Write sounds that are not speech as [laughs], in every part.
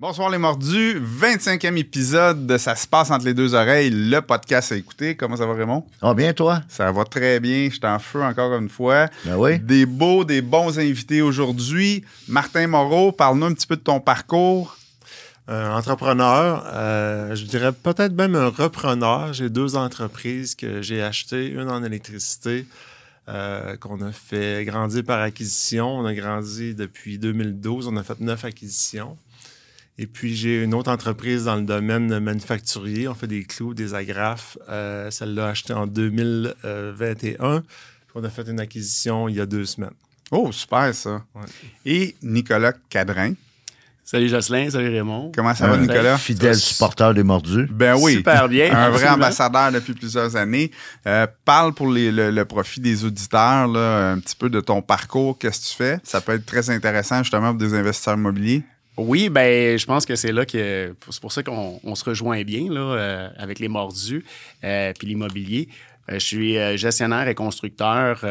Bonsoir les mordus, 25e épisode de Ça se passe entre les deux oreilles, le podcast à écouter. Comment ça va Raymond? Ah bien toi? Ça va très bien, je suis en feu encore une fois. Ben oui. Des beaux, des bons invités aujourd'hui. Martin Moreau, parle-nous un petit peu de ton parcours. Un entrepreneur, euh, je dirais peut-être même un repreneur. J'ai deux entreprises que j'ai achetées, une en électricité, euh, qu'on a fait grandir par acquisition. On a grandi depuis 2012, on a fait neuf acquisitions. Et puis, j'ai une autre entreprise dans le domaine manufacturier. On fait des clous, des agrafes. Euh, Celle-là, achetée en 2021. On a fait une acquisition il y a deux semaines. Oh, super ça. Ouais. Et Nicolas Cadrin. Salut Jocelyn, salut Raymond. Comment ça va, Un Nicolas? Fidèle supporter des mordus. Ben oui. Super bien, Un vrai ambassadeur depuis plusieurs années. Euh, parle pour les- le, le profit des auditeurs là, un petit peu de ton parcours, qu'est-ce que tu fais? Ça peut être très intéressant justement pour des investisseurs immobiliers. Oui, ben je pense que c'est là que c'est pour ça qu'on on se rejoint bien là, euh, avec les mordus euh, puis l'immobilier. Euh, je suis euh, gestionnaire et constructeur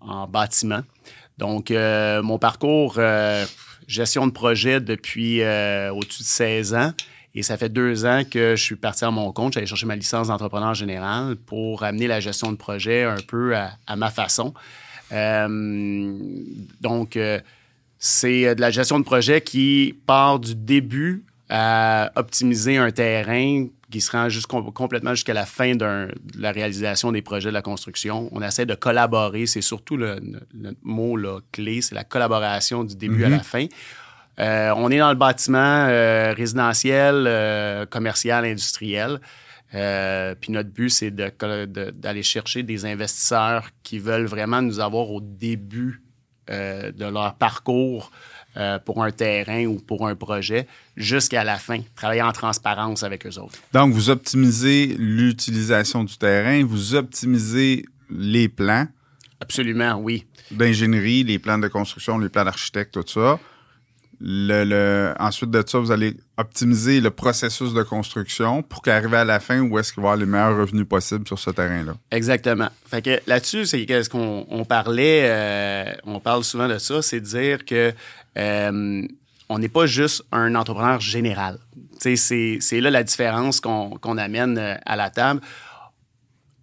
en bâtiment. Donc mon parcours gestion de projet depuis au-dessus de 16 ans. Et ça fait deux ans que je suis parti à mon compte. J'allais chercher ma licence d'entrepreneur général pour amener la gestion de projet un peu à, à ma façon. Donc, c'est euh, de la gestion de projet qui part du début à optimiser un terrain qui se rend complètement jusqu'à la fin de la réalisation des projets de la construction. On essaie de collaborer, c'est surtout le, le mot là, clé, c'est la collaboration du début à la fin. Euh, on est dans le bâtiment euh, résidentiel, euh, commercial, industriel. Puis notre but, c'est de- de- d'aller chercher des investisseurs qui veulent vraiment nous avoir au début euh, de leur parcours euh, pour un terrain ou pour un projet jusqu'à la fin, travailler en transparence avec eux autres. Donc, vous optimisez l'utilisation du terrain, vous optimisez les plans Absolument, oui. d'ingénierie, les plans de construction, les plans d'architecte, tout ça. Le, le- ensuite de ça, vous allez optimiser le processus de construction pour qu'arriver à la fin, où est-ce qu'il va y avoir les meilleurs revenus possibles sur ce terrain-là. Exactement. Fait que là-dessus, c'est qu'est-ce qu'on on parlait, euh, on parle souvent de ça, c'est de dire que euh, on n'est pas juste un entrepreneur général. C'est là la différence qu'on amène euh, à la table.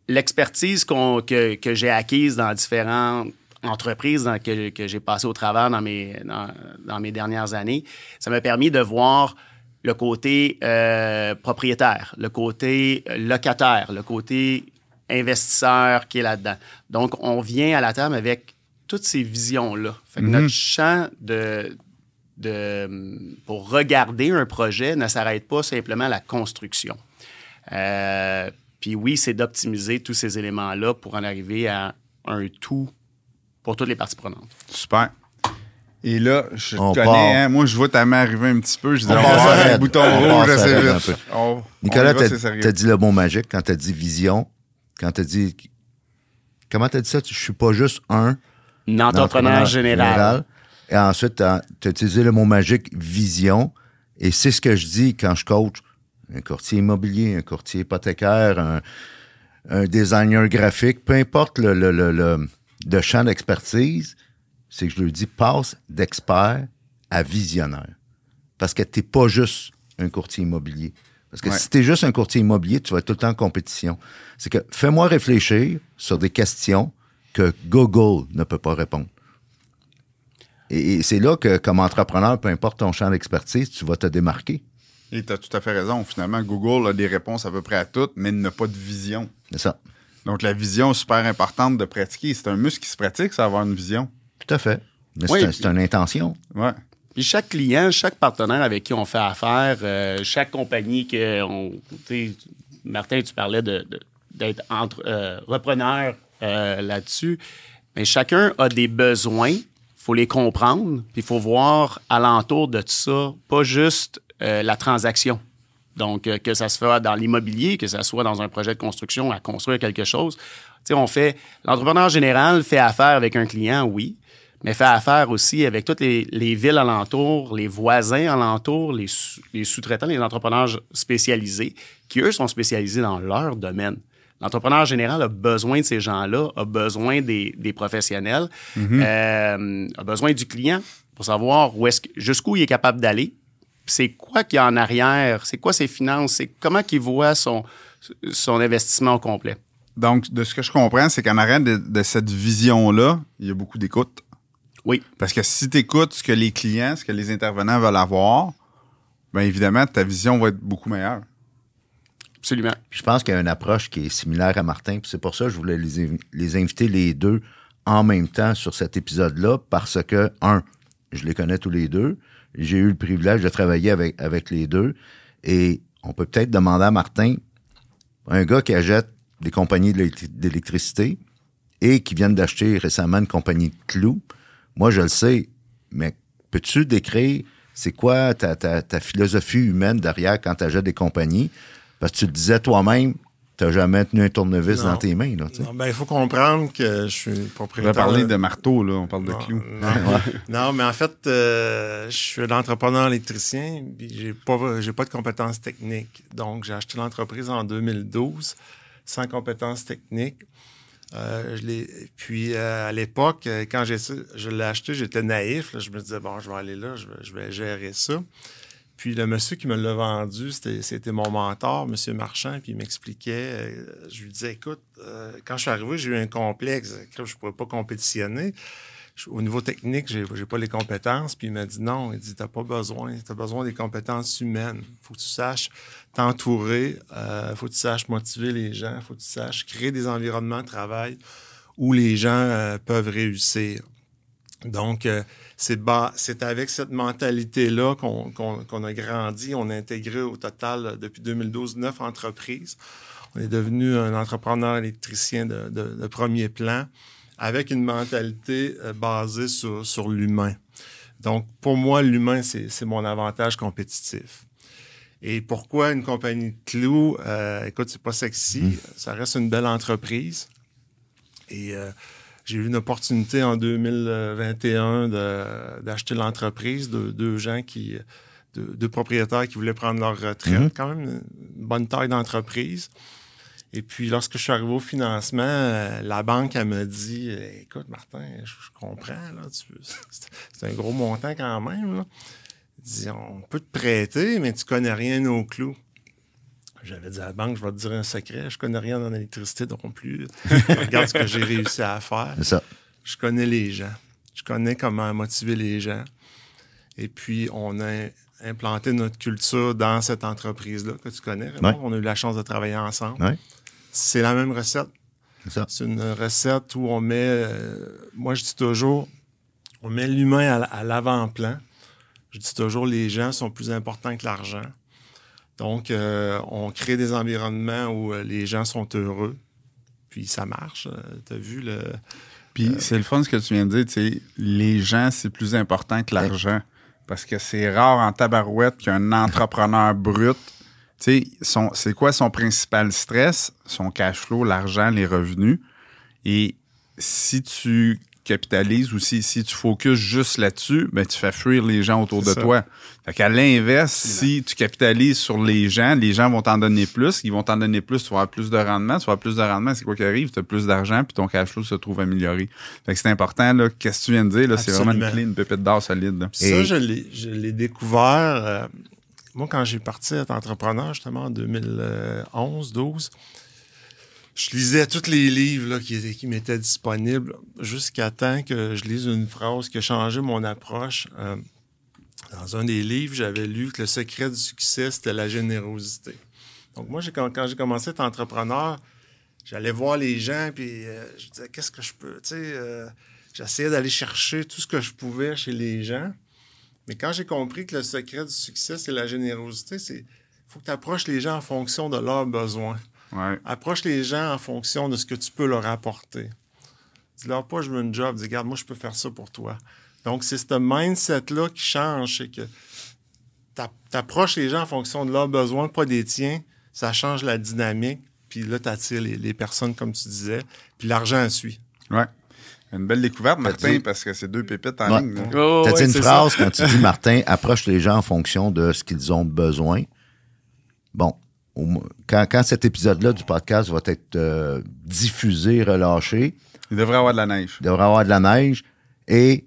L'expertise qu'on- que, que j'ai acquise dans différentes entreprises dans- que, que j'ai passé au travers dans mes, dans, dans mes dernières années, ça m'a permis de voir le côté euh, propriétaire, le côté locataire, le côté investisseur qui est là-dedans. Donc, on vient à la table avec toutes ces visions-là. Fait que notre champ de, de, pour regarder un projet ne s'arrête pas simplement à la construction. Euh, puis oui, c'est d'optimiser tous ces éléments-là pour en arriver à un tout pour toutes les parties prenantes. Super. Et là, je te On connais, part. hein, moi, je vois ta main arriver un petit peu. Je dis, On on, va le bouton On rouge assez vite. On- Nicolas, t'as dit le mot magique quand t'as dit vision, quand t'as dit... Comment t'as dit ça? Je suis pas juste un Un entrepreneur général. Et ensuite, t'as as utilisé le mot magique vision. Et c'est ce que je dis quand je coach un courtier immobilier, un courtier hypothécaire, un, un designer graphique, peu importe le, le, le, le- le champ d'expertise, c'est que je lui dis passe d'expert à visionnaire. Parce que t'es pas juste un courtier immobilier. Parce que Ouais. si t'es juste un courtier immobilier, tu vas être tout le temps en compétition. C'est que fais-moi réfléchir sur des questions que Google ne peut pas répondre. Et, et c'est là que, comme entrepreneur, peu importe ton champ d'expertise, tu vas te démarquer. Et tu as tout à fait raison. Finalement, Google a des réponses à peu près à toutes, mais n'a pas de vision. C'est ça. Donc, la vision est super importante de pratiquer. C'est un muscle qui se pratique, ça, avoir une vision. Tout à fait. Mais Oui, c'est une intention. Ouais. Puis chaque client, chaque partenaire avec qui on fait affaire, euh, chaque compagnie que on, tu sais, Martin, tu parlais de, de- d'être entre euh, repreneur euh, là-dessus, mais chacun a des besoins. faut les comprendre, puis il faut voir alentour de tout ça, pas juste euh, la transaction. Donc, euh, que ça se fait dans l'immobilier, que ça soit dans un projet de construction à construire quelque chose. Tu sais, on fait. L'entrepreneur général fait affaire avec un client, oui, mais fait affaire aussi avec toutes les, les villes alentours, les voisins alentours, les, sous- les sous-traitants, les entrepreneurs spécialisés, qui, eux, sont spécialisés dans leur domaine. L'entrepreneur général a besoin de ces gens-là, a besoin des, des professionnels, euh, a besoin du client pour savoir où est-ce jusqu'où il est capable d'aller, c'est quoi qu'il y a en arrière? C'est quoi ses finances? C'est comment qu'il voit son, son investissement au complet? Donc, de ce que je comprends, c'est qu'en arrière de, de cette vision-là, il y a beaucoup d'écoute. Oui. Parce que si tu écoutes ce que les clients, ce que les intervenants veulent avoir, bien évidemment, ta vision va être beaucoup meilleure. Absolument. Puis je pense qu'il y a une approche qui est similaire à Martin. Puis c'est pour ça que je voulais les, les inviter les deux en même temps sur cet épisode-là, parce que, un, je les connais tous les deux. J'ai eu le privilège de travailler avec, avec les deux. Et on peut peut-être demander à Martin, un gars qui achète des compagnies d'électricité et qui vient d'acheter récemment une compagnie de clous, moi je le sais, mais peux-tu décrire c'est quoi ta, ta, ta philosophie humaine derrière quand tu achètes des compagnies? Parce que tu le disais toi-même, tu jamais tenu un tournevis Non. dans tes mains. Là, tu sais. Non, ben, il faut comprendre que je suis On va propriétaire. parler de marteau, là. On parle de clous. Non, [laughs] Non, mais en fait, euh, je suis un entrepreneur électricien, puis j'ai pas, j'ai pas de compétences techniques. Donc, j'ai acheté l'entreprise en 2012 sans compétences techniques. Euh, je puis euh, à l'époque, quand j'ai, je l'ai acheté, j'étais naïf. là. je me disais, bon, je vais aller là, je vais, je vais gérer ça. Puis le monsieur qui me l'a vendu, c'était, mon mentor, monsieur Marchand, puis il m'expliquait. euh, je lui disais, écoute, euh, quand je suis arrivé, j'ai eu un complexe. Je ne pouvais pas compétitionner. Je- au niveau technique, j'ai j'ai pas les compétences. Puis il m'a dit non, il dit t'as pas besoin, t'as besoin des compétences humaines. Faut que tu saches t'entourer, euh, faut que tu saches motiver les gens, faut que tu saches créer des environnements de travail où les gens euh, peuvent réussir. Donc, euh, c'est avec cette mentalité-là qu'on qu'on- qu'on a grandi. On a intégré au total, euh, depuis 2012, neuf entreprises. On est devenu un entrepreneur électricien de, de- de premier plan avec une mentalité euh, basée sur, sur l'humain. Donc, pour moi, l'humain, c'est c'est mon avantage compétitif. Et pourquoi une compagnie de clous? Euh, écoute, c'est pas sexy. Ça reste une belle entreprise. Et j'ai eu une opportunité en 2021 de- d'acheter l'entreprise de deux gens qui, de- deux propriétaires qui voulaient prendre leur retraite. Mhm. Quand même une bonne taille d'entreprise. Et puis, lorsque je suis arrivé au financement, euh, la banque, elle me dit Écoute, Martin, je, je comprends, là, c'est un gros montant quand même. Là. Il dit On peut te prêter, mais tu connais rien aux clous. J'avais dit à la banque, je vais te dire un secret, je connais rien en électricité non plus. [laughs] Regarde ce que j'ai réussi à faire. C'est ça. Je connais les gens. Je connais comment motiver les gens. Et puis, on a implanté notre culture dans cette entreprise-là que tu connais. Ouais. On a eu la chance de travailler ensemble. Ouais. C'est la même recette. C'est ça. C'est une recette où on met, euh, moi je dis toujours, on met l'humain à l'avant-plan. Je dis toujours, les gens sont plus importants que l'argent. Donc, euh, on crée des environnements où euh, les gens sont heureux. Puis ça marche. tu as vu le. Puis c'est le fun ce que tu viens de dire, tu sais, les gens, c'est plus important que l'argent. Parce que c'est rare en tabarouette qu'un entrepreneur brut, tu sais, c'est quoi son principal stress? Son cash flow, l'argent, les revenus. Et si tu capitalises ou si, si tu focuses juste là-dessus, ben tu fais fuir les gens autour de ça. toi. Fait qu'à l'inverse, si tu capitalises sur les gens, les gens vont t'en donner plus, ils vont t'en donner plus, tu vas avoir plus de rendement, tu vas avoir plus de rendement, c'est quoi qui arrive, tu as plus d'argent, puis ton cash flow se trouve amélioré. Fait que c'est important, là, qu'est-ce que tu viens de dire, là, c'est vraiment une clé, une pépite d'or solide. là. Puis Et- Ça, je l'ai, je l'ai découvert. euh, moi, quand j'ai parti être entrepreneur, justement, en 2011-12, je lisais tous les livres qui, m'étaient disponibles jusqu'à temps que je lise une phrase qui a changé mon approche. Euh, dans un des livres, j'avais lu que le secret du succès, c'était la générosité. Donc, moi, quand, j'ai commencé à être entrepreneur, j'allais voir les gens, puis euh, je disais, qu'est-ce que je peux, euh, j'essayais d'aller chercher tout ce que je pouvais chez les gens. Mais quand j'ai compris que le secret du succès, c'est la générosité, c'est faut que tu approches les gens en fonction de leurs besoins. Ouais. Approche les gens en fonction de ce que tu peux leur apporter. Dis-leur pas, je veux une job. Dis, regarde, moi, je peux faire ça pour toi. Donc, c'est ce mindset-là qui change. C'est que tu approches les gens en fonction de leurs besoins, pas des tiens. Ça change la dynamique. Puis là, tu attires les, les personnes, comme tu disais. Puis l'argent suit. Ouais. Une belle découverte, Martin, dit- parce que c'est deux pépites en Ouais. ligne. Oh, T'as ouais, dit une phrase quand tu dis, Martin, approche les gens en fonction de ce qu'ils ont besoin. Bon, au quand, quand cet épisode-là du podcast va être euh, diffusé, relâché, Il devrait avoir de la neige. il devrait y avoir de la neige. Et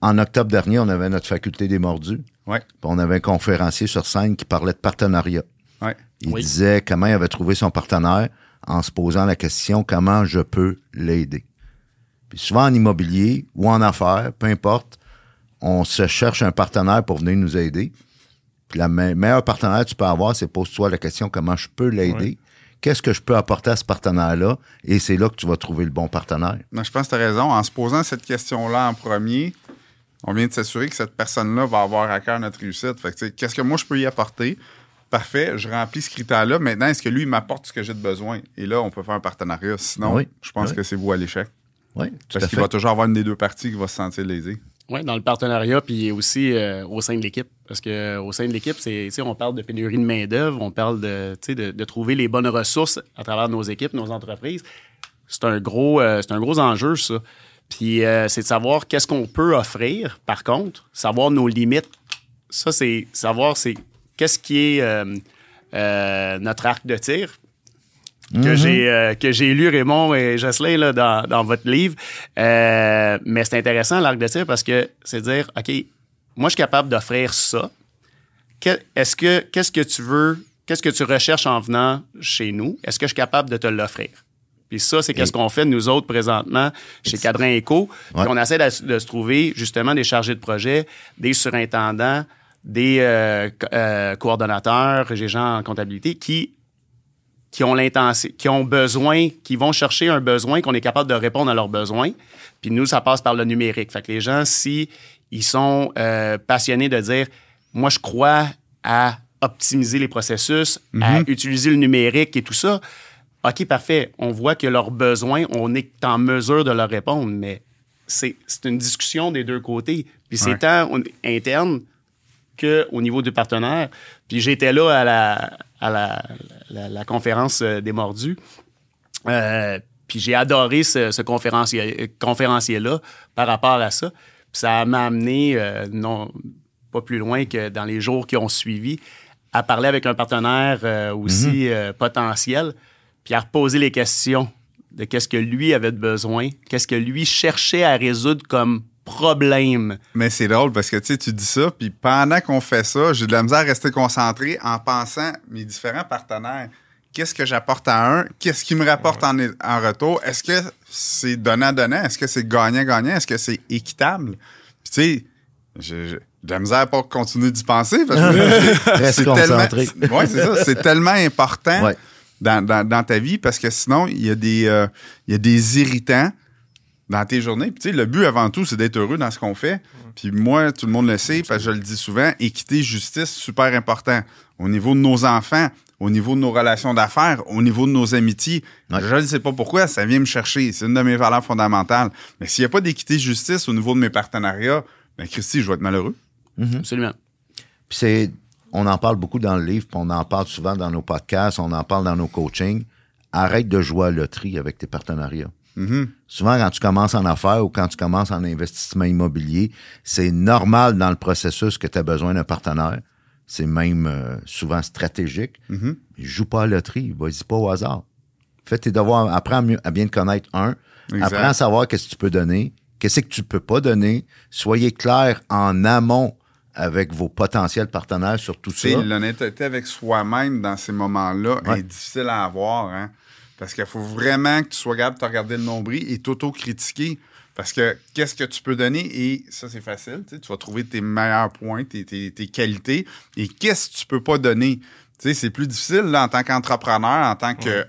en octobre dernier, on avait notre faculté des mordus. Ouais. Puis on avait un conférencier sur scène qui parlait de partenariat. Ouais. Il Oui. disait comment il avait trouvé son partenaire en se posant la question comment je peux l'aider? Puis souvent en immobilier ou en affaires, peu importe, on se cherche un partenaire pour venir nous aider. La me- meilleure partenaire que tu peux avoir, c'est pose-toi la question comment je peux l'aider? Qu'est-ce que je peux apporter à ce partenaire-là? Et c'est là que tu vas trouver le bon partenaire. Non, je pense que tu as raison. En se posant cette question-là en premier, on vient de s'assurer que cette personne-là va avoir à cœur notre réussite. Fait que, qu'est-ce que moi je peux y apporter? Parfait, je remplis ce critère-là. Maintenant, est-ce que lui, il m'apporte ce que j'ai de besoin? Et là, on peut faire un partenariat. Sinon, Oui. je pense Oui. que c'est vous à l'échec. Oui, tout Parce qu'il va toujours avoir une des deux parties qui va se sentir lésée. Oui, dans le partenariat, puis aussi euh, au sein de l'équipe. Parce que au sein de l'équipe, c'est, on parle de pénurie de main-d'œuvre, on parle de, de, trouver les bonnes ressources à travers nos équipes, nos entreprises. C'est un gros, euh, c'est un gros enjeu, ça. Puis euh, c'est de savoir qu'est-ce qu'on peut offrir, par contre, savoir nos limites. Ça, c'est savoir c'est qu'est-ce qui est euh, euh, notre arc de tir, que j'ai euh, que j'ai lu Raymond et Jocelyn là, dans, dans votre livre. Euh, mais c'est intéressant l'arc de tir parce que c'est de dire OK, moi je suis capable d'offrir ça. Est-ce que qu'est-ce que tu veux, qu'est-ce que tu recherches en venant chez nous? Est-ce que je suis capable de te l'offrir? Puis ça, c'est qu'est-ce qu'on fait nous autres présentement chez Cadrin Éco. Ouais. on essaie de, de se trouver justement des chargés de projet, des surintendants, des euh, euh, coordonnateurs, des gens en comptabilité qui qui ont qui ont besoin, qui vont chercher un besoin, qu'on est capable de répondre à leurs besoins. Puis nous, ça passe par le numérique. Fait que les gens, si ils sont euh, passionnés de dire, moi, je crois à optimiser les processus, à utiliser le numérique et tout ça, OK, parfait. On voit que leurs besoins, on est en mesure de leur répondre, mais c'est c'est une discussion des deux côtés. Puis c'est Ouais. tant interne qu'au niveau du partenaire. Puis j'étais là à la, à la, la- la conférence euh, des mordus. Euh, puis j'ai adoré ce, ce conférencier, conférencier-là par rapport à ça. Puis ça m'a amené, euh, non, pas plus loin que dans les jours qui ont suivi, à parler avec un partenaire aussi euh, potentiel, puis à reposer les questions de qu'est-ce que lui avait de besoin, qu'est-ce que lui cherchait à résoudre comme problème. Mais c'est drôle parce que tu sais, tu dis ça, puis pendant qu'on fait ça, j'ai de la misère à rester concentré en pensant mes différents partenaires. Qu'est-ce que j'apporte à un? Qu'est-ce qui me rapporte en, en retour? Est-ce que c'est donnant-donnant? Est-ce que c'est gagnant-gagnant? Est-ce que c'est équitable? Puis tu sais, j'ai de la misère pas continuer d'y penser parce que [laughs] Reste c'est tellement, concentré. [laughs] ouais, c'est ça, c'est tellement important Ouais. dans, dans, dans ta vie parce que sinon, il y a des, euh, il y a des irritants dans tes journées. Puis, tu sais, le but avant tout, c'est d'être heureux dans ce qu'on fait. Puis moi, tout le monde le sait, parce que je le dis souvent, équité, justice, super important. Au niveau de nos enfants, au niveau de nos relations d'affaires, au niveau de nos amitiés. Ouais. Je ne sais pas pourquoi, ça vient me chercher. C'est une de mes valeurs fondamentales. Mais s'il n'y a pas d'équité, justice au niveau de mes partenariats, ben Christy, je vais être malheureux. Absolument. Puis c'est, on en parle beaucoup dans le livre, puis on en parle souvent dans nos podcasts, on en parle dans nos coachings. Arrête de jouer à la loterie avec tes partenariats. Souvent, quand tu commences en affaires ou quand tu commences en investissement immobilier, c'est normal dans le processus que tu as besoin d'un partenaire. C'est même euh, souvent stratégique. Mais Joue pas à la loterie, vas-y pas au hasard. Fais tes devoirs, apprends à, mieux- à bien te connaître, un. Exact. Apprends à savoir qu'est-ce que tu peux donner, qu'est-ce que tu peux pas donner. Soyez clair en amont avec vos potentiels partenaires sur tout ça. L'honnêteté avec soi-même dans ces moments-là Ouais. est difficile à avoir, hein? Parce qu'il faut vraiment que tu sois capable de te regarder le nombril et t'auto-critiquer. Parce que qu'est-ce que tu peux donner? Et ça, c'est facile. Tu vas trouver tes meilleurs points, tes, tes- tes qualités. Et qu'est-ce que tu peux pas donner? Tu sais, c'est plus difficile là, en tant qu'entrepreneur, en tant que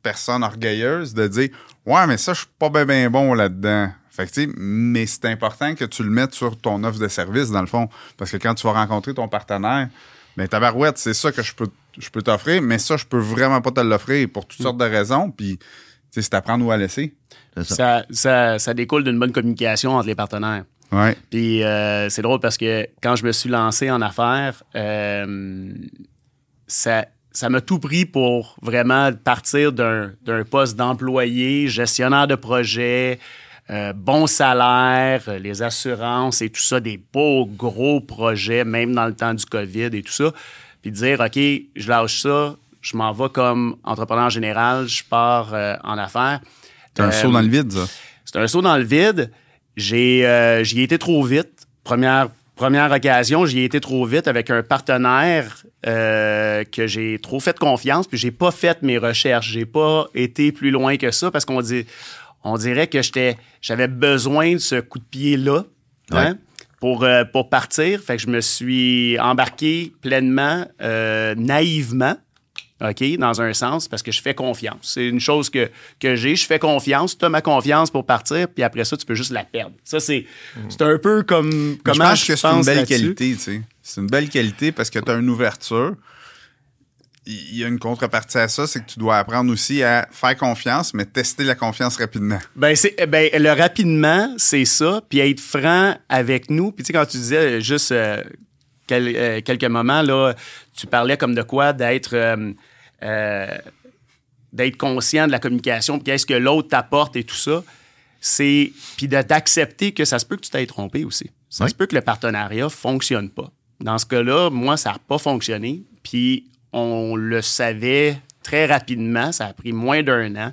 personne orgueilleuse, de dire Ouais, mais ça, je suis pas bien ben bon là-dedans. Fait que, tu sais, mais c'est important que tu le mettes sur ton offre de service, dans le fond. Parce que quand tu vas rencontrer ton partenaire, ben, tabarouette, c'est ça que je peux, je peux t'offrir, mais ça, je peux vraiment pas te l'offrir pour toutes sortes de raisons. Puis, tu sais, c'est à prendre ou à laisser. C'est ça. Ça, ça, ça découle d'une bonne communication entre les partenaires. Ouais. Puis euh, c'est drôle parce que quand je me suis lancé en affaires, euh, ça ça m'a tout pris pour vraiment partir d'un d'un poste d'employé, gestionnaire de projet, euh, bon salaire, euh, les assurances et tout ça, des beaux gros projets, même dans le temps du COVID et tout ça. Puis dire, OK, je lâche ça, je m'en vais comme entrepreneur général, je pars euh, en affaires. C'est un saut dans le vide, ça? c'est un saut dans le vide. J'ai, euh, j'y ai été trop vite. Première, Première occasion, j'y ai été trop vite avec un partenaire euh, que j'ai trop fait confiance, puis j'ai pas fait mes recherches. J'ai pas été plus loin que ça parce qu'on dit, on dirait que j'étais, j'avais besoin de ce coup de pied-là hein, pour, euh, pour partir. Fait que je me suis embarqué pleinement, euh, naïvement. OK, dans un sens, parce que je fais confiance. C'est une chose que, que j'ai. Je fais confiance. Tu as ma confiance pour partir, puis après ça, tu peux juste la perdre. Ça, c'est c'est un peu comme. Comment je pense que c'est une belle qualité, tu sais. C'est une belle qualité parce que tu as une ouverture. Il y a une contrepartie à ça, c'est que tu dois apprendre aussi à faire confiance, mais tester la confiance rapidement. Ben, c'est, ben, le rapidement, c'est ça, puis être franc avec nous. Puis tu sais, quand tu disais euh, juste euh, quel- euh, quelques moments, là, tu parlais comme de quoi d'être... euh, euh, d'être conscient de la communication, puis qu'est-ce que l'autre t'apporte et tout ça, c'est puis de d'accepter que ça se peut que tu t'aies trompé aussi. Ça Oui. se peut que le partenariat fonctionne pas. Dans ce cas-là, moi, ça n'a pas fonctionné, puis on le savait très rapidement, ça a pris moins d'un an,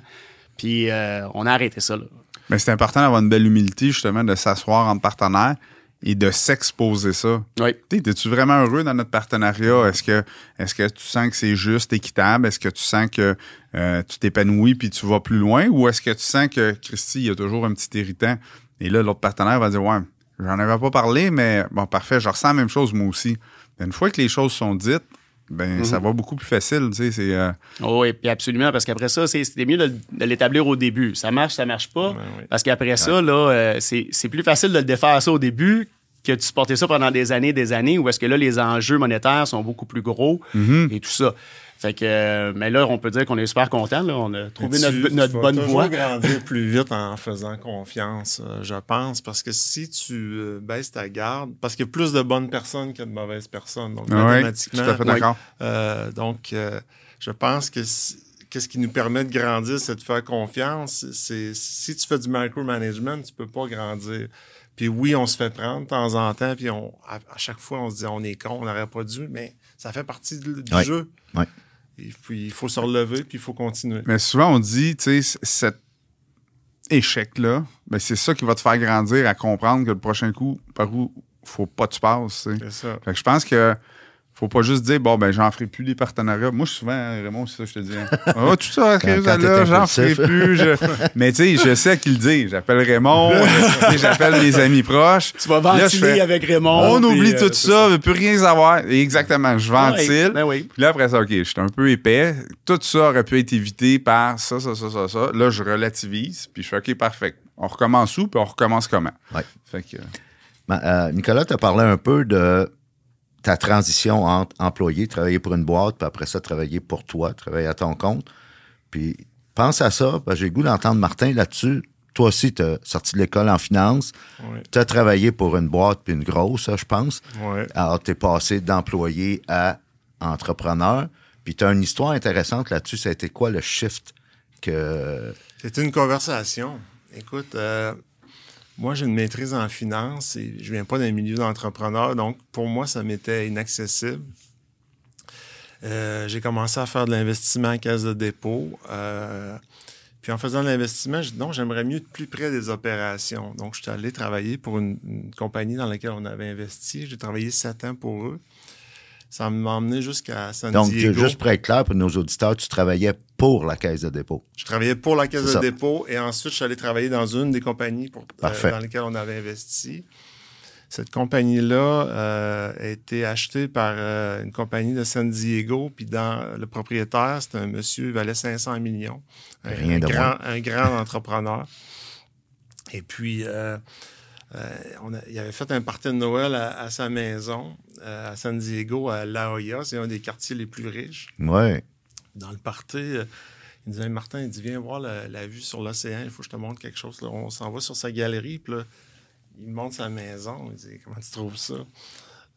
puis euh, on a arrêté ça là. Mais c'est important d'avoir une belle humilité, justement, de s'asseoir entre partenaires et de s'exposer ça. Oui. Es-tu vraiment heureux dans notre partenariat? Est-ce que, est-ce que tu sens que c'est juste, équitable? Est-ce que tu sens que euh, tu t'épanouis puis tu vas plus loin? Ou est-ce que tu sens que, Christy, il y a toujours un petit irritant? Et là, l'autre partenaire va dire, ouais, j'en avais pas parlé, mais bon, parfait, je ressens la même chose moi aussi. Une fois que les choses sont dites, ben, ça va beaucoup plus facile, tu sais, c'est... euh, Oh, oui, puis absolument, parce qu'après ça, c'est- c'était mieux de, de l'établir au début. Ça marche, ça marche pas. Ouais. Parce qu'après ça, là, euh, c'est c'est plus facile de le défaire ça au début que de supporter ça pendant des années des années, où est-ce que là, les enjeux monétaires sont beaucoup plus gros et tout ça? Fait que, euh, mais là, on peut dire qu'on est super content. On a trouvé notre, tu- notre tu bonne toujours voie. grandir plus vite en faisant confiance, euh, je pense, parce que si tu euh, baisses ta garde, parce qu'il y a plus de bonnes personnes que de mauvaises personnes, donc ouais, mathématiquement, tout à fait d'accord. euh, donc euh, je pense que si- qu'est-ce qui nous permet de grandir, c'est de faire confiance. C'est si tu fais du micromanagement, tu peux pas grandir. Puis oui, on se fait prendre de temps en temps, puis on, à, à chaque fois, on se dit on est con, on n'aurait pas dû, mais ça fait partie du, du Ouais. jeu. Ouais. Et puis il faut se relever, puis il faut continuer. Mais souvent, on dit, tu sais, cet échec-là, ben, c'est ça qui va te faire grandir à comprendre que le prochain coup, par où faut pas que tu passes. tu sais. C'est ça. Fait que je pense que faut pas juste dire, bon, ben, j'en ferai plus des partenariats. Moi, souvent, hein, Raymond, c'est ça, que je te dis. hein. Ah, tout ça, Quand- quand là, j'en ferai plus. je- [laughs] Mais tu sais, je sais à qui le dire. J'appelle Raymond, [laughs] j'appelle mes amis proches. Tu vas Là, je ventiler fais, avec Raymond. On puis, oublie euh, tout ça, veut plus rien savoir. Et exactement, je ventile. Ouais, ben oui. Puis là, après ça, OK, je suis un peu épais. Tout ça aurait pu être évité par ça, ça, ça, ça, ça. Là, je relativise, puis je fais OK, parfait. On recommence où, puis on recommence comment? Ouais. Fait que, Ben, euh, Nicolas, tu as parlé un peu de ta transition entre employé, travailler pour une boîte, puis après ça, travailler pour toi, travailler à ton compte. Puis pense à ça, parce que j'ai le goût d'entendre Martin là-dessus. Toi aussi, tu as sorti de l'école en finance. Tu as travaillé pour une boîte, puis une grosse, je pense. Alors, tu es passé d'employé à entrepreneur. Puis tu as une histoire intéressante là-dessus. Ça a été quoi le shift que. C'était une conversation. Écoute, euh, moi, j'ai une maîtrise en finance et je viens pas d'un milieu d'entrepreneur, donc pour moi, ça m'était inaccessible. Euh, j'ai commencé à faire de l'investissement en caisse de dépôt. euh, puis en faisant de l'investissement, j'ai dit non, j'aimerais mieux être plus près des opérations. Donc, je suis allé travailler pour une, une compagnie dans laquelle on avait investi. J'ai travaillé sept ans pour eux. Ça m'a emmené jusqu'à San Donc, Diego. juste pour être clair pour nos auditeurs, tu travaillais pour la caisse de dépôt. Je travaillais pour la caisse de dépôt et ensuite je suis allé travailler dans une des compagnies pour, euh, dans lesquelles on avait investi. Cette compagnie-là euh, a été achetée par euh, une compagnie de San Diego, puis dans le propriétaire, c'était un monsieur, il valait 500 millions. Un, Rien un de grand, un grand [laughs] entrepreneur. Et puis, euh, on a- il avait fait un party de Noël à, à sa maison, euh, à San Diego, à La Jolla. C'est un des quartiers les plus riches Ouais. Dans le party, euh, il disait Martin, il dit Viens voir la, la vue sur l'océan, il faut que je te montre quelque chose. Là, on s'en va sur sa galerie, puis là, il me montre sa maison. Il dit Comment tu trouves ça?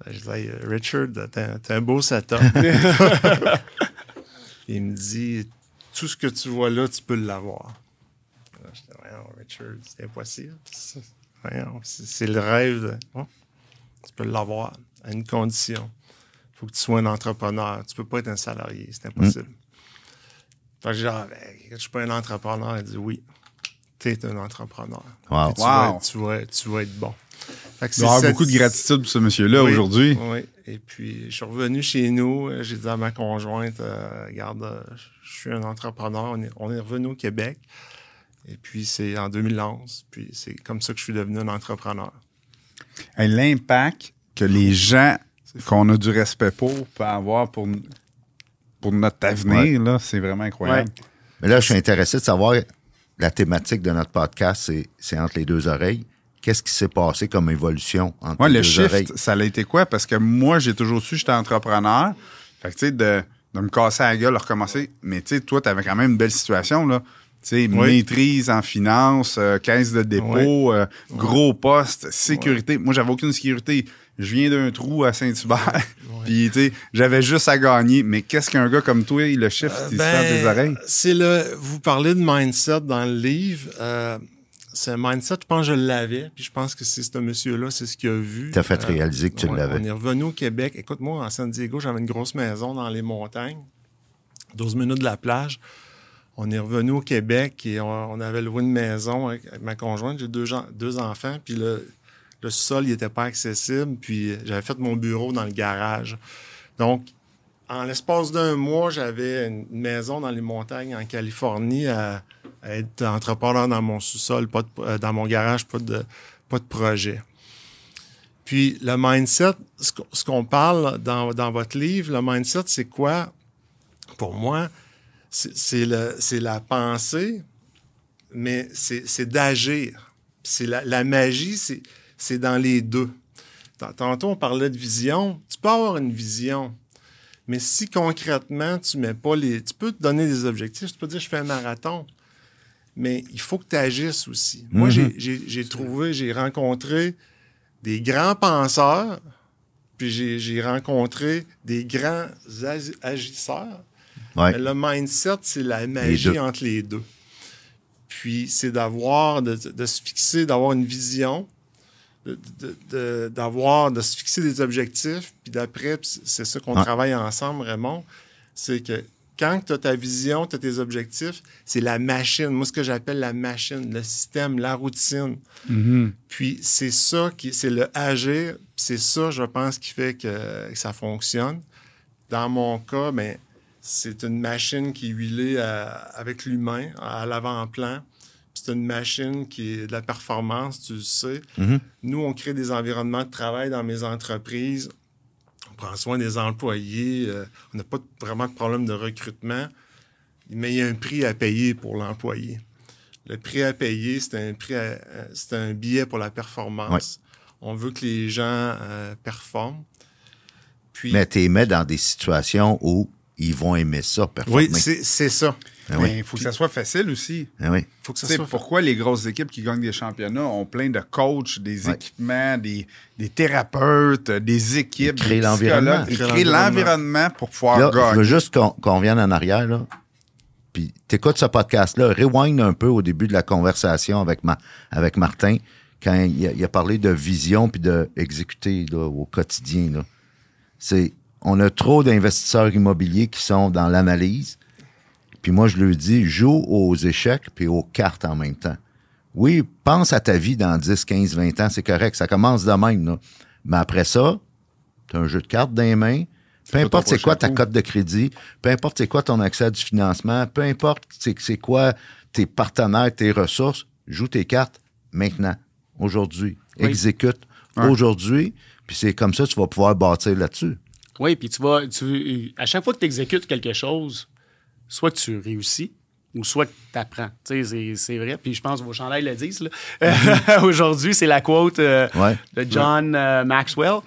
Ben, Je dis euh, Richard, t'as un beau setup. [laughs] il me dit Tout ce que tu vois là, tu peux l'avoir. Là, J'étais Voyons, Richard, c'est impossible. C'est- voyons, C'est c'est le rêve. de- Bon, tu peux l'avoir à une condition. Il faut que tu sois un entrepreneur. Tu peux pas être un salarié. C'est impossible. Fait que ah, ben, je suis pas un entrepreneur. Elle dit oui. Tu es un entrepreneur. Wow. Tu, Wow. vas être, tu, vas, tu vas être bon. Fait que Il avoir beaucoup de gratitude pour ce monsieur-là Oui, aujourd'hui. Oui. Et puis, je suis revenu chez nous. J'ai dit à ma conjointe, euh, regarde, euh, je suis un entrepreneur. On est, on est revenu au Québec. Et puis, c'est en 2011. Puis, c'est comme ça que je suis devenu un entrepreneur. L'impact que les gens qu'on a du respect pour peuvent avoir pour, pour notre avenir, là, c'est vraiment incroyable. Mais là, je suis intéressé de savoir la thématique de notre podcast, c'est, c'est entre les deux oreilles. Qu'est-ce qui s'est passé comme évolution entre Ouais, les le deux shift, oreilles? ça a été quoi? Parce que moi, j'ai toujours su que j'étais entrepreneur. Fait que, tu sais, de, de me casser la gueule, de recommencer. Mais, tu sais, toi, t'avais quand même une belle situation, là. Oui. maîtrise en finance, euh, caisse de dépôt, euh, gros poste, sécurité. Moi, j'avais aucune sécurité. Je viens d'un trou à Saint-Hubert. [laughs] Puis, tu sais, j'avais juste à gagner. Mais qu'est-ce qu'un gars comme toi, le shift, il se fait des oreilles? Ben, C'est le. Vous parlez de mindset dans le livre. Euh, c'est un mindset, je pense que je l'avais. Puis je pense que c'est ce monsieur-là, c'est ce qu'il a vu. T'as fait Euh, réaliser que tu ouais, l'avais. On est revenu au Québec. Écoute, moi, à San Diego, j'avais une grosse maison dans les montagnes, 12 minutes de la plage. On est revenu au Québec et on, avait loué une maison avec, ma conjointe. J'ai deux, enfants, puis le, le sol, n'était pas accessible. Puis j'avais fait mon bureau dans le garage. Donc, en l'espace d'un mois, j'avais une maison dans les montagnes en Californie à, être entrepreneur dans mon sous-sol, pas euh, dans mon garage, pas de, pas de projet. Puis le mindset, ce qu'on- ce qu'on parle dans, dans votre livre, le mindset, c'est quoi? Pour moi, c'est la pensée, mais c'est c'est d'agir. C'est la, la magie, c'est c'est dans les deux. Tant- Tantôt, on parlait de vision. Tu peux avoir une vision, mais si concrètement, tu mets pas les. Tu peux te donner des objectifs. Tu peux dire, je fais un marathon, mais il faut que tu agisses aussi. Moi, j'ai- j'ai j'ai trouvé, j'ai rencontré des grands penseurs, puis j'ai j'ai rencontré des grands agi- agisseurs. Ouais. Mais le mindset, c'est la magie entre les deux. Puis c'est d'avoir, de, de se fixer, d'avoir une vision, de- de- de- d'avoir, de, se fixer des objectifs. Puis d'après, c'est- ça qu'on Ouais. travaille ensemble, Raymond, c'est que quand tu as ta vision, tu as tes objectifs, c'est la machine. Moi, ce que j'appelle la machine, le système, la routine. Puis c'est ça qui, c'est le agir. puis C'est ça, je pense, qui fait que, que ça fonctionne. Dans mon cas, ben, c'est une machine qui est huilée à- avec l'humain à l'avant-plan. C'est une machine qui est de la performance, tu le sais. Nous, on crée des environnements de travail dans mes entreprises. On prend soin des employés. euh, on n'a pas vraiment de problème de recrutement. Mais il y a un prix à payer pour l'employé. Le prix à payer, c'est un prix, à- euh, c'est un billet pour la performance. On veut que les gens euh, performent. Puis, Mais tu les mets dans des situations où ils vont aimer ça, performer. oui, c'est ça. Ah Mais oui. il faut que ça soit facile aussi. Ah oui. faut que ça soit pourquoi les grosses équipes qui gagnent des championnats ont plein de coachs, des Ouais. équipements, des, des thérapeutes, des équipes, Ils créent l'environnement. Ils Ils créent l'environnement pour pouvoir Là, je gagner. veux juste qu'on qu'on revienne en arrière, là. Puis t'écoutes ce podcast-là, rewind un peu au début de la conversation avec, ma, avec Martin, quand il a, il a parlé de vision puis de exécuter là, au quotidien. C'est, on a trop d'investisseurs immobiliers qui sont dans l'analyse. Puis moi, je lui dis, joue aux échecs puis aux cartes en même temps. Oui, pense à ta vie dans 10, 15, 20 ans, c'est correct. Ça commence de même, là. Mais après ça, tu as un jeu de cartes dans les mains. Peu importe c'est quoi ta cote de crédit, peu importe c'est quoi ton accès à du financement, peu importe c'est c'est quoi tes partenaires, tes ressources, joue tes cartes maintenant, aujourd'hui. Oui. Exécute aujourd'hui, puis c'est comme ça que tu vas pouvoir bâtir là-dessus. Oui, puis tu vas. Tu, à chaque fois que tu exécutes quelque chose, soit que tu réussis ou soit que tu apprends. Tu sais, c'est- c'est vrai. Puis je pense que vos chandails le disent. là. [laughs] Aujourd'hui, c'est la quote euh, Ouais. de John euh, Maxwell.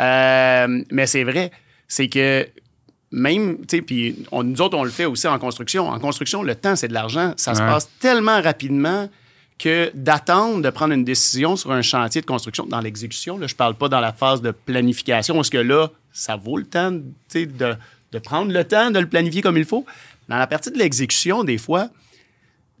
Euh, mais c'est vrai. C'est que même, tu sais, puis nous autres, on le fait aussi en construction. En construction, le temps, c'est de l'argent. Ça se passe tellement rapidement que d'attendre de prendre une décision sur un chantier de construction dans l'exécution, là, je parle pas dans la phase de planification, parce que là, ça vaut le temps tu sais, de, de prendre le temps de le planifier comme il faut? Dans la partie de l'exécution, des fois,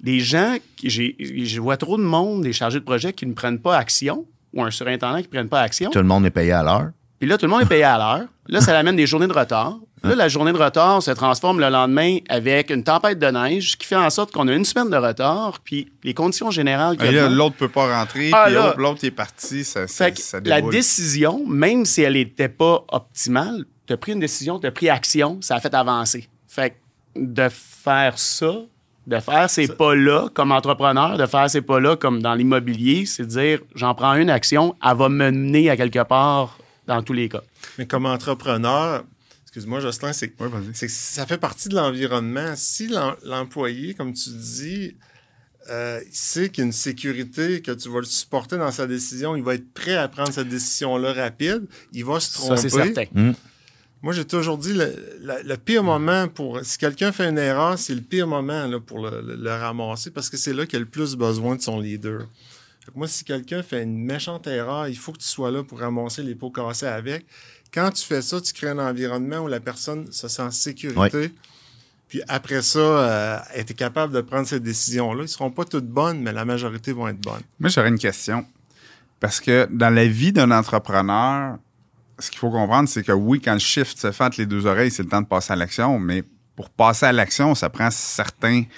les gens, je vois trop de monde, des chargés de projet qui ne prennent pas action, ou un surintendant qui ne prennent pas action. Tout le monde est payé à l'heure. Puis là, tout le monde est payé à l'heure. Là, ça amène des journées de retard. Là, la journée de retard se transforme le lendemain avec une tempête de neige qui fait en sorte qu'on a une semaine de retard, puis les conditions générales... qu'il y a Et là, dedans- l'autre peut pas rentrer, Ah, puis là. l'autre- est parti, ça, ça, la décision, même si elle n'était pas optimale, tu as pris une décision, tu as pris action, ça a fait avancer. Fait que de faire ça, de faire ces pas-là comme entrepreneur, de faire ces pas-là comme dans l'immobilier, c'est de dire j'en prends une action, elle va me mener à quelque part dans tous les cas. Mais comme entrepreneur, excuse-moi, Jocelyn, c'est Ouais, vas-y. c'est que ça fait partie de l'environnement. Si l'em- l'employé, comme tu dis, euh, il sait qu'il y a une sécurité, que tu vas le supporter dans sa décision, il va être prêt à prendre cette décision-là rapide, il va se Ça, tromper. c'est certain. Moi, j'ai toujours dit, le, pire moment pour... Si quelqu'un fait une erreur, c'est le pire moment là, pour le, le- le ramasser parce que c'est là qu'il a le plus besoin de son leader. Fait que moi, si quelqu'un fait une méchante erreur, il faut que tu sois là pour ramasser les pots cassés avec. Quand tu fais ça, tu crées un environnement où la personne se sent en sécurité. Puis après ça, euh, elle est capable de prendre ces décisions-là. Ils seront pas toutes bonnes, mais la majorité vont être bonnes. Moi, j'aurais une question. Parce que dans la vie d'un entrepreneur, ce qu'il faut comprendre, c'est que oui, quand le shift se fait entre les deux oreilles, c'est le temps de passer à l'action, mais pour passer à l'action, ça prend certains. Tu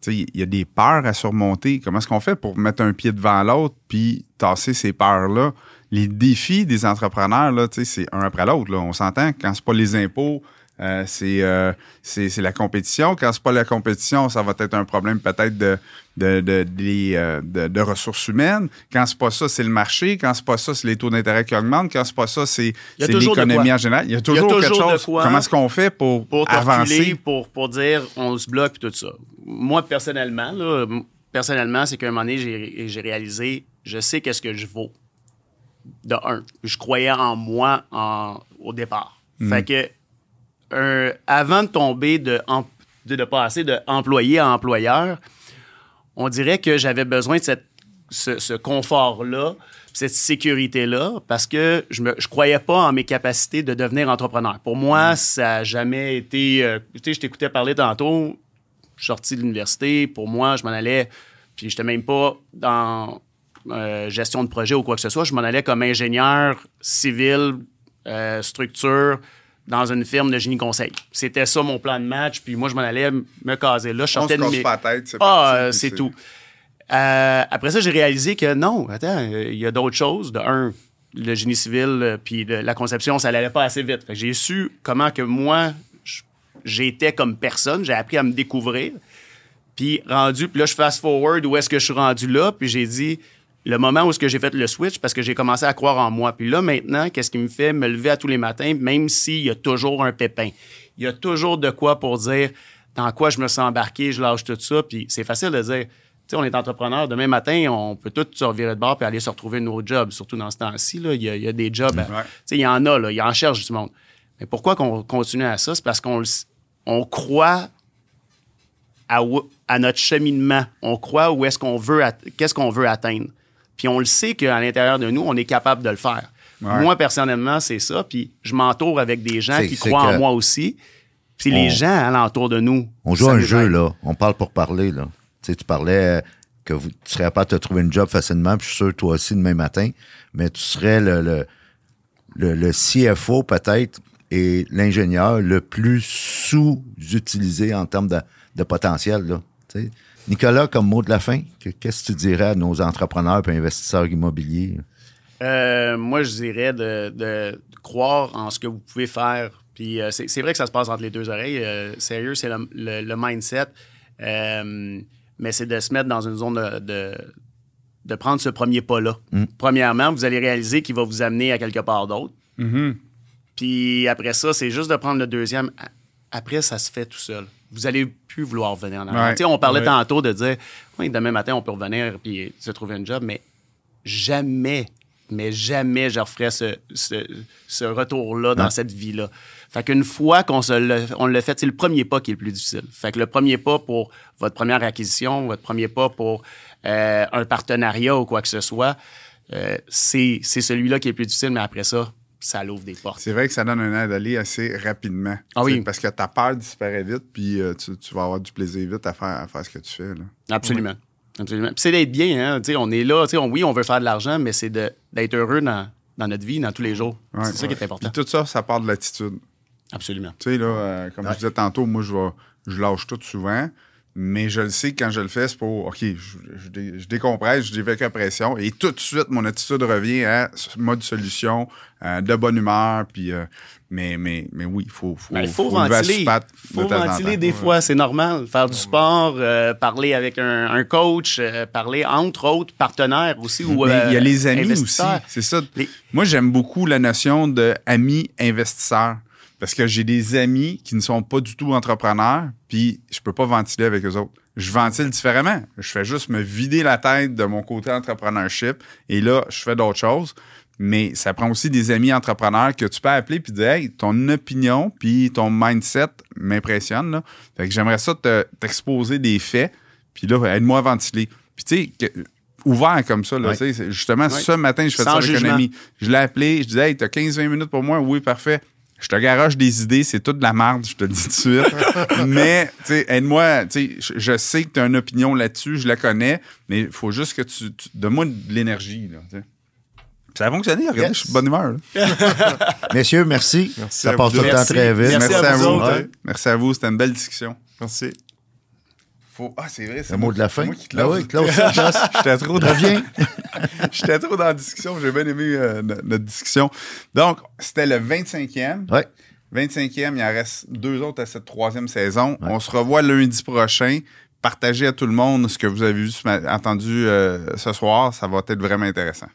sais, il y a des peurs à surmonter. Comment est-ce qu'on fait pour mettre un pied devant l'autre puis tasser ces peurs-là? Les défis des entrepreneurs, là, c'est un après l'autre. On s'entend, quand c'est pas les impôts, euh, c'est, euh, c'est c'est la compétition. Quand c'est pas la compétition, ça va être un problème peut-être de, de, de, des, euh, de, de ressources humaines. Quand c'est pas ça, c'est le marché. Quand c'est pas ça, c'est les taux d'intérêt qui augmentent. Quand c'est pas ça, c'est, l'économie en général. Il y a toujours, toujours quelque chose. quoi Comment est-ce qu'on fait pour, avancer? pour, pour dire on se bloque puis tout ça. Moi, personnellement, là, personnellement, c'est qu'à un moment donné, j'ai j'ai réalisé, je sais qu'est-ce que je vaux. De un, je croyais en moi en- au départ. Fait que, avant de tomber de, de, de passer de employé à employeur, on dirait que j'avais besoin de cette, ce, ce confort-là, cette sécurité-là, parce que je ne je croyais pas en mes capacités de devenir entrepreneur. Pour moi, ça n'a jamais été... euh, tu sais, je t'écoutais parler tantôt, je suis sorti de l'université, pour moi, je m'en allais, puis je n'étais même pas dans euh, gestion de projet ou quoi que ce soit, je m'en allais comme ingénieur civil, euh, structure, dans une firme de génie conseil. C'était ça mon plan de match, puis moi, je m'en allais me caser là. Je sortais de mes- pas la tête, c'est ah, euh, c'est tout. Euh, après ça, j'ai réalisé que non, attends, il y a d'autres choses. De un, le génie civil, puis le- la conception, ça n'allait pas assez vite. J'ai su comment que moi, j'étais comme personne. J'ai appris à me découvrir. Puis rendu, puis là, je fast forward où est-ce que je suis rendu là, puis j'ai dit le moment où est-ce que j'ai fait le switch parce que j'ai commencé à croire en moi. Puis là, maintenant, qu'est-ce qui me fait me lever à tous les matins, même s'il y a toujours un pépin? Il y a toujours de quoi pour dire dans quoi je me sens embarqué, je lâche tout ça. Puis c'est facile de dire, tu sais, on est entrepreneur, demain matin, on peut tout se revirer de bord puis aller se retrouver un autre job, surtout dans ce temps-ci. Là, il, y a, il y a des jobs, tu sais, il y en a, là, il y en cherche du monde. Mais pourquoi qu'on continue à ça? C'est parce qu'on on croit à, à notre cheminement. On croit où est-ce qu'on veut, qu'est-ce qu'on veut atteindre. Puis on le sait qu'à l'intérieur de nous, on est capable de le faire. Ouais. Moi, personnellement, c'est ça. Puis je m'entoure avec des gens qui croient en moi aussi. Puis les gens alentour de nous. On joue un jeu, aide. là. On parle pour parler, là. Tu sais, tu parlais euh, que vous, tu serais capable de te trouver une job facilement, puis je suis sûr, toi aussi, demain matin, mais tu serais le, le, le, le CFO, peut-être, et l'ingénieur le plus sous-utilisé en termes de, de potentiel, là. Tu sais. Nicolas, comme mot de la fin, que- qu'est-ce que tu dirais à nos entrepreneurs et investisseurs immobiliers? Euh, moi, je dirais de, de croire en ce que vous pouvez faire. Puis euh, c'est c'est vrai que ça se passe entre les deux oreilles. Euh, sérieux, c'est le, le- le mindset. Euh, mais c'est de se mettre dans une zone de, de, de prendre ce premier pas-là. Premièrement, vous allez réaliser qu'il va vous amener à quelque part d'autre. Puis après ça, c'est juste de prendre le deuxième. Après, ça se fait tout seul. Vous allez plus vouloir revenir en arrière. Ouais. On parlait Ouais. tantôt de dire, oui, demain matin, on peut revenir puis se trouver un job, mais jamais, mais jamais je referais ce, ce, ce retour-là dans cette vie-là. Fait qu'une fois qu'on se le, on le fait, c'est le premier pas qui est le plus difficile. Fait que le premier pas pour votre première acquisition, votre premier pas pour euh, un partenariat ou quoi que ce soit, euh, c'est celui-là qui est le plus difficile, mais après ça, ça l'ouvre des portes. C'est vrai que ça donne un air d'aller assez rapidement. Ah oui. Parce que ta peur disparaît vite, puis euh, tu, tu vas avoir du plaisir vite à faire, à faire ce que tu fais. Là. Absolument. Absolument. Puis c'est d'être bien, hein. On est là, on- oui, on veut faire de l'argent, mais c'est de- d'être heureux dans, dans notre vie, dans tous les jours. Ouais. c'est ça qui est important. Puis tout ça, ça part de l'attitude. Absolument. Tu sais, là, euh, comme je disais tantôt, moi, je, vais, je lâche tout souvent. Mais je le sais que quand je le fais, c'est pour OK, je, je, dé- je décompresse, je dévèque la pression. Et tout de suite, mon attitude revient à ce mode solution, euh, de bonne humeur. Puis, euh, mais, mais, mais oui, il faut, faut, Ben, faut, la ventiler. de faut temps ventiler temps. des fois, c'est normal. Faire du sport, euh, parler avec un, un coach, euh, parler entre autres partenaires aussi. Ou, il y a les amis aussi. C'est ça. Les- Moi, j'aime beaucoup la notion de amis investisseurs. Parce que j'ai des amis qui ne sont pas du tout entrepreneurs, puis je peux pas ventiler avec eux autres. Je ventile différemment. Je fais juste me vider la tête de mon côté entrepreneurship, et là, je fais d'autres choses. Mais ça prend aussi des amis entrepreneurs que tu peux appeler puis dire Hey, ton opinion puis ton mindset m'impressionne. là. Fait que j'aimerais ça te- t'exposer des faits, puis là, aide-moi à ventiler. Puis tu sais, que- ouvert comme ça, là, justement, ce matin, je fais Sans ça avec jugement. un ami. Je l'ai appelé, je disais, hey, t'as 15-20 minutes pour moi? Oui, parfait. Je te garoche des idées, c'est toute de la merde, je te le dis tout de suite. [laughs] mais, tu sais, aide-moi, tu sais, je, je sais que tu as une opinion là-dessus, je la connais, mais il faut juste que tu, tu donne-moi de l'énergie, là, tu sais. Puis Ça a fonctionné, regardez, Yes. je suis de bonne humeur. là. [laughs] Messieurs, merci. Merci Ça passe tout le temps Merci. très vite. Merci à vous. Ouais. Merci à vous, c'était une belle discussion. Merci. Faut... Ah, c'est vrai, c'est Le mot de la fin? moi qui Ah close. oui, Joss. [laughs] J'étais trop dans... [laughs] J'étais trop dans la discussion, j'ai bien aimé euh, no- notre discussion. Donc, c'était le 25e. Ouais. 25e, il en reste deux autres à cette troisième saison. On se revoit lundi prochain. Partagez à tout le monde ce que vous avez vu, entendu euh, ce soir. Ça va être vraiment intéressant.